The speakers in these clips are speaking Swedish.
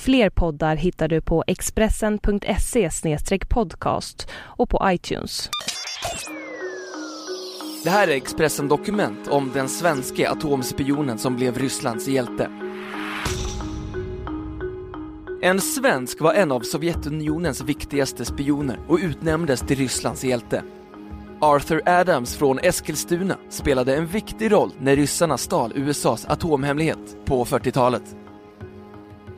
Fler poddar hittar du på expressen.se podcast och på iTunes. Det här är Expressen Dokument om den svenska atomspionen som blev Rysslands hjälte. En svensk var en av Sovjetunionens viktigaste spioner och utnämndes till Rysslands hjälte. Arthur Adams från Eskilstuna spelade en viktig roll när ryssarna stal USAs atomhemlighet på 40-talet.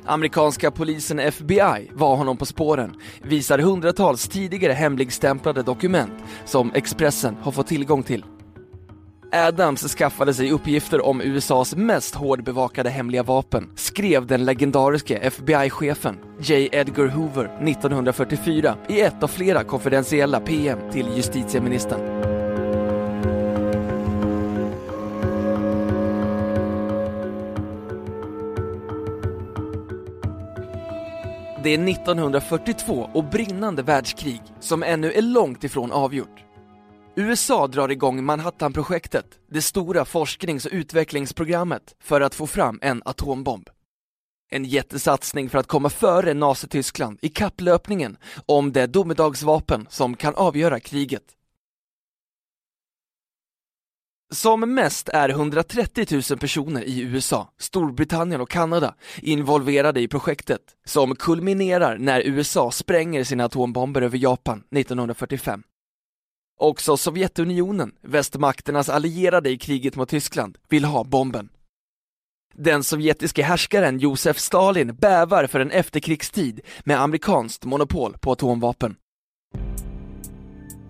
Amerikanska polisen FBI var honom på spåren, visar hundratals tidigare hemligstämplade dokument som Expressen har fått tillgång till. Adams skaffade sig uppgifter om USAs mest hårdbevakade hemliga vapen, skrev den legendariske FBI-chefen J. Edgar Hoover 1944 i ett av flera konfidentiella PM till justitieministern. Det är 1942 och brinnande världskrig som ännu är långt ifrån avgjort. USA drar igång Manhattanprojektet, det stora forsknings och utvecklingsprogrammet för att få fram en atombomb. En jättesatsning för att komma före Nazityskland i kapplöpningen om det domedagsvapen som kan avgöra kriget. Som mest är 130 000 personer i USA, Storbritannien och Kanada involverade i projektet som kulminerar när USA spränger sina atombomber över Japan 1945. Också Sovjetunionen, västmakternas allierade i kriget mot Tyskland, vill ha bomben. Den sovjetiske härskaren Josef Stalin bävar för en efterkrigstid med amerikanskt monopol på atomvapen.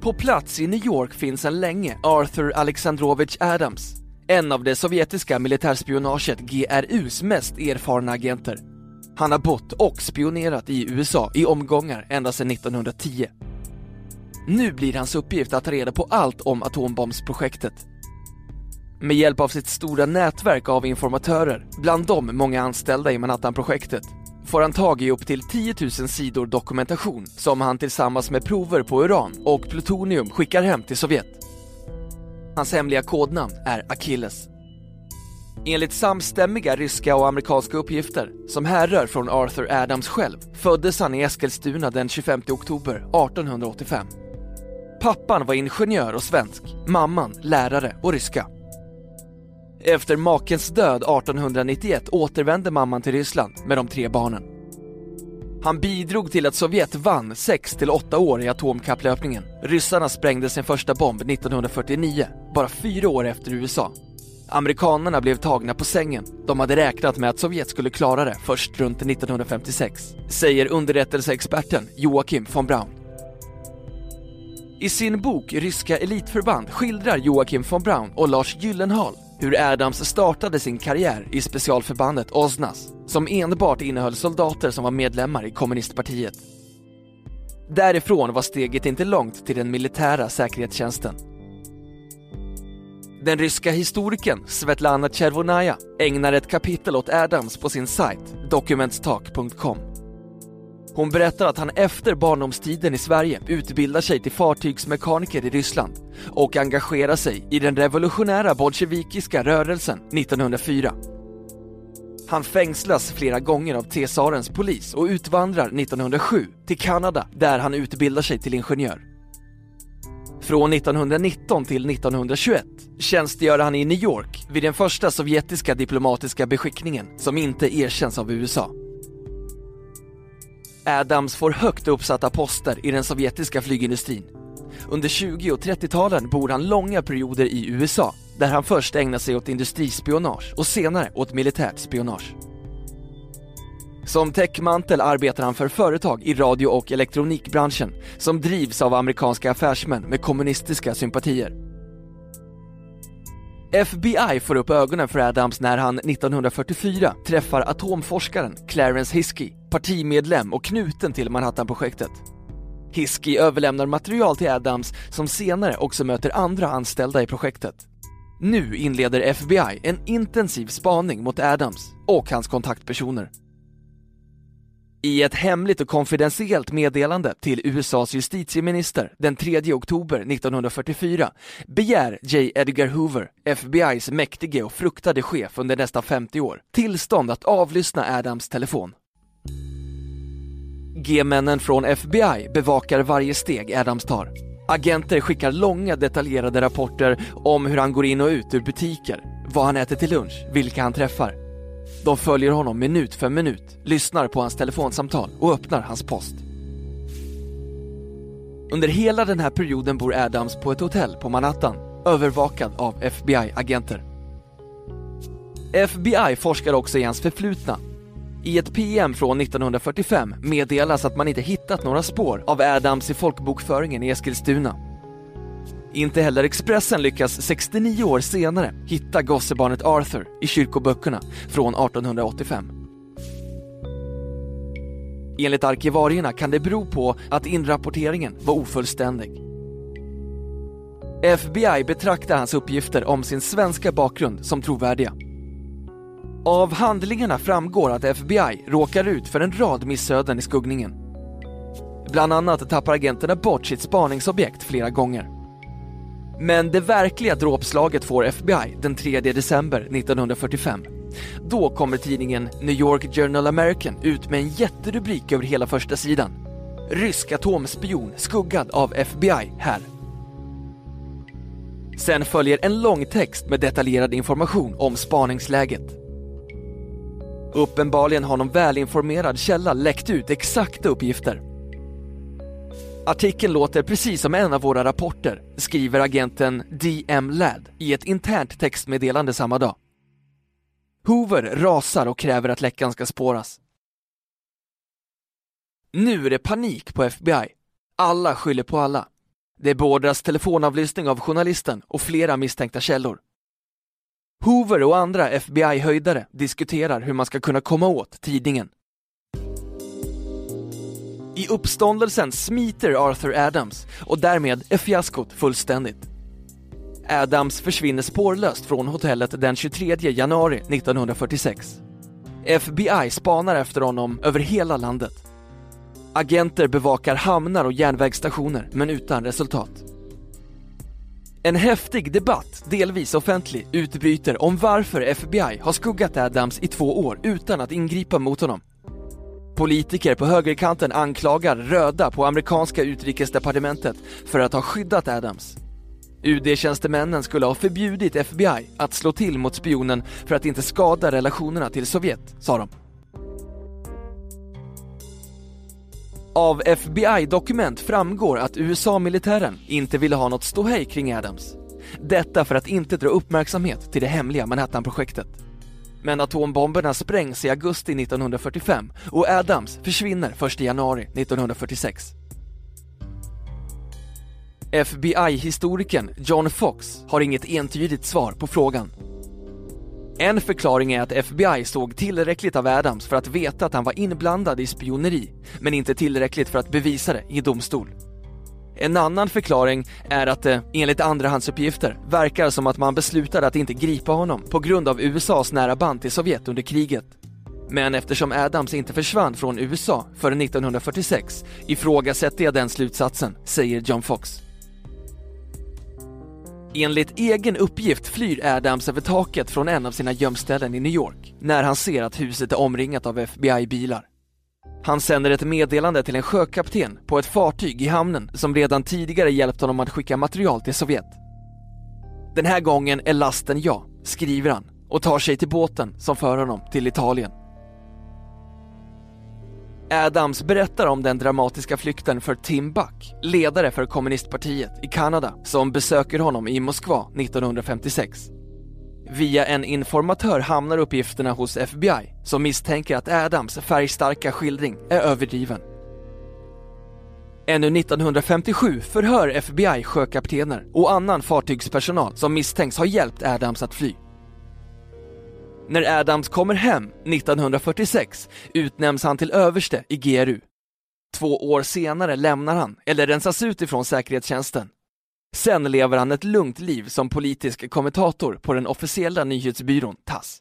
På plats i New York finns sedan länge Arthur Alexandrovich Adams, en av det sovjetiska militärspionaget GRUs mest erfarna agenter. Han har bott och spionerat i USA i omgångar ända sedan 1910. Nu blir hans uppgift att ta reda på allt om atombombsprojektet. Med hjälp av sitt stora nätverk av informatörer, bland dem många anställda i Manhattanprojektet, får han tag i upp till 10 000 sidor dokumentation som han tillsammans med prover på uran och plutonium skickar hem till Sovjet. Hans hemliga kodnamn är Achilles. Enligt samstämmiga ryska och amerikanska uppgifter, som härrör från Arthur Adams själv, föddes han i Eskilstuna den 25 oktober 1885. Pappan var ingenjör och svensk, mamman lärare och ryska. Efter makens död 1891 återvände mamman till Ryssland med de tre barnen. Han bidrog till att Sovjet vann 6-8 år i atomkapplöpningen. Ryssarna sprängde sin första bomb 1949, bara fyra år efter USA. Amerikanerna blev tagna på sängen. De hade räknat med att Sovjet skulle klara det först runt 1956, säger underrättelseexperten Joakim von Braun. I sin bok Ryska elitförband skildrar Joakim von Braun och Lars Gyllenhaal hur Adams startade sin karriär i specialförbandet Osnas, som enbart innehöll soldater som var medlemmar i kommunistpartiet. Därifrån var steget inte långt till den militära säkerhetstjänsten. Den ryska historikern Svetlana Chervonaja ägnar ett kapitel åt Adams på sin sajt documentstalk.com. Hon berättar att han efter barndomstiden i Sverige utbildar sig till fartygsmekaniker i Ryssland och engagerar sig i den revolutionära bolsjevikiska rörelsen 1904. Han fängslas flera gånger av Tsarens polis och utvandrar 1907 till Kanada där han utbildar sig till ingenjör. Från 1919 till 1921 tjänstgör han i New York vid den första sovjetiska diplomatiska beskickningen som inte erkänns av USA. Adams får högt uppsatta poster i den sovjetiska flygindustrin. Under 20 och 30-talen bor han långa perioder i USA, där han först ägnar sig åt industrispionage och senare åt militärt spionage. Som täckmantel arbetar han för företag i radio och elektronikbranschen som drivs av amerikanska affärsmän med kommunistiska sympatier. FBI får upp ögonen för Adams när han 1944 träffar atomforskaren Clarence Hiskey, partimedlem och knuten till Manhattanprojektet. Hiskey överlämnar material till Adams som senare också möter andra anställda i projektet. Nu inleder FBI en intensiv spaning mot Adams och hans kontaktpersoner. I ett hemligt och konfidentiellt meddelande till USAs justitieminister den 3 oktober 1944 begär J. Edgar Hoover, FBIs mäktige och fruktade chef under nästan 50 år, tillstånd att avlyssna Adams telefon. G-männen från FBI bevakar varje steg Adams tar. Agenter skickar långa detaljerade rapporter om hur han går in och ut ur butiker, vad han äter till lunch, vilka han träffar. De följer honom minut för minut, lyssnar på hans telefonsamtal och öppnar hans post. Under hela den här perioden bor Adams på ett hotell på Manhattan, övervakad av FBI-agenter. FBI forskar också i hans förflutna. I ett PM från 1945 meddelas att man inte hittat några spår av Adams i folkbokföringen i Eskilstuna. Inte heller Expressen lyckas 69 år senare hitta gossebarnet Arthur i kyrkoböckerna från 1885. Enligt arkivarierna kan det bero på att inrapporteringen var ofullständig. FBI betraktar hans uppgifter om sin svenska bakgrund som trovärdiga. Av handlingarna framgår att FBI råkar ut för en rad missöden i skuggningen. Bland annat tappar agenterna bort sitt spaningsobjekt flera gånger. Men det verkliga dråpslaget får FBI den 3 december 1945. Då kommer tidningen New York Journal American ut med en jätterubrik över hela första sidan. Rysk atomspion skuggad av FBI här. Sen följer en lång text med detaljerad information om spaningsläget. Uppenbarligen har någon välinformerad källa läckt ut exakta uppgifter. Artikeln låter precis som en av våra rapporter, skriver agenten DM Ladd i ett internt textmeddelande samma dag. Hoover rasar och kräver att läckan ska spåras. Nu är det panik på FBI. Alla skyller på alla. Det beordras telefonavlyssning av journalisten och flera misstänkta källor. Hoover och andra FBI-höjdare diskuterar hur man ska kunna komma åt tidningen. I uppståndelsen smiter Arthur Adams och därmed är fiaskot fullständigt. Adams försvinner spårlöst från hotellet den 23 januari 1946. FBI spanar efter honom över hela landet. Agenter bevakar hamnar och järnvägsstationer men utan resultat. En häftig debatt, delvis offentlig, utbryter om varför FBI har skuggat Adams i två år utan att ingripa mot honom. Politiker på högerkanten anklagar röda på amerikanska utrikesdepartementet för att ha skyddat Adams. UD-tjänstemännen skulle ha förbjudit FBI att slå till mot spionen för att inte skada relationerna till Sovjet, sa de. Av FBI-dokument framgår att USA-militären inte ville ha något ståhej kring Adams. Detta för att inte dra uppmärksamhet till det hemliga Manhattan-projektet. Men atombomberna sprängs i augusti 1945 och Adams försvinner 1 januari 1946. FBI-historikern John Fox har inget entydigt svar på frågan. En förklaring är att FBI såg tillräckligt av Adams för att veta att han var inblandad i spioneri, men inte tillräckligt för att bevisa det i domstol. En annan förklaring är att det, enligt andrahandsuppgifter, verkar som att man beslutade att inte gripa honom på grund av USAs nära band till Sovjet under kriget. Men eftersom Adams inte försvann från USA förrän 1946 ifrågasätter jag den slutsatsen, säger John Fox. Enligt egen uppgift flyr Adams över taket från en av sina gömställen i New York när han ser att huset är omringat av FBI-bilar. Han sänder ett meddelande till en sjökapten på ett fartyg i hamnen som redan tidigare hjälpt honom att skicka material till Sovjet. Den här gången är lasten jag, skriver han och tar sig till båten som för honom till Italien. Adams berättar om den dramatiska flykten för Tim Buck, ledare för kommunistpartiet i Kanada, som besöker honom i Moskva 1956. Via en informatör hamnar uppgifterna hos FBI som misstänker att Adams färgstarka skildring är överdriven. Ännu 1957 förhör FBI sjökaptener och annan fartygspersonal som misstänks ha hjälpt Adams att fly. När Adams kommer hem 1946 utnämns han till överste i GRU. Två år senare lämnar han, eller rensas ut ifrån säkerhetstjänsten. Sen lever han ett lugnt liv som politisk kommentator på den officiella nyhetsbyrån TASS.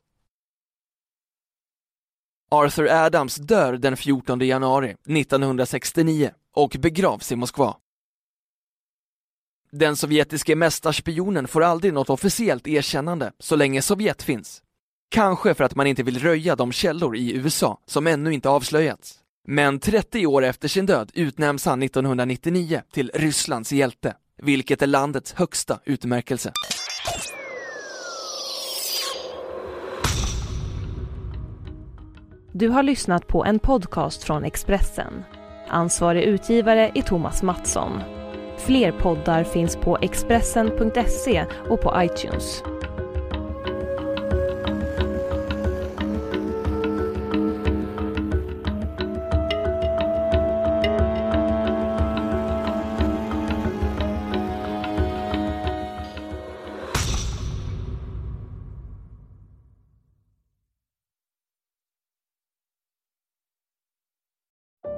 Arthur Adams dör den 14 januari 1969 och begravs i Moskva. Den sovjetiske mästarspionen får aldrig något officiellt erkännande så länge Sovjet finns. Kanske för att man inte vill röja de källor i USA som ännu inte avslöjats. Men 30 år efter sin död utnämns han 1999 till Rysslands hjälte, vilket är landets högsta utmärkelse. Du har lyssnat på en podcast från Expressen. Ansvarig utgivare är Thomas Mattsson. Fler poddar finns på Expressen.se och på iTunes.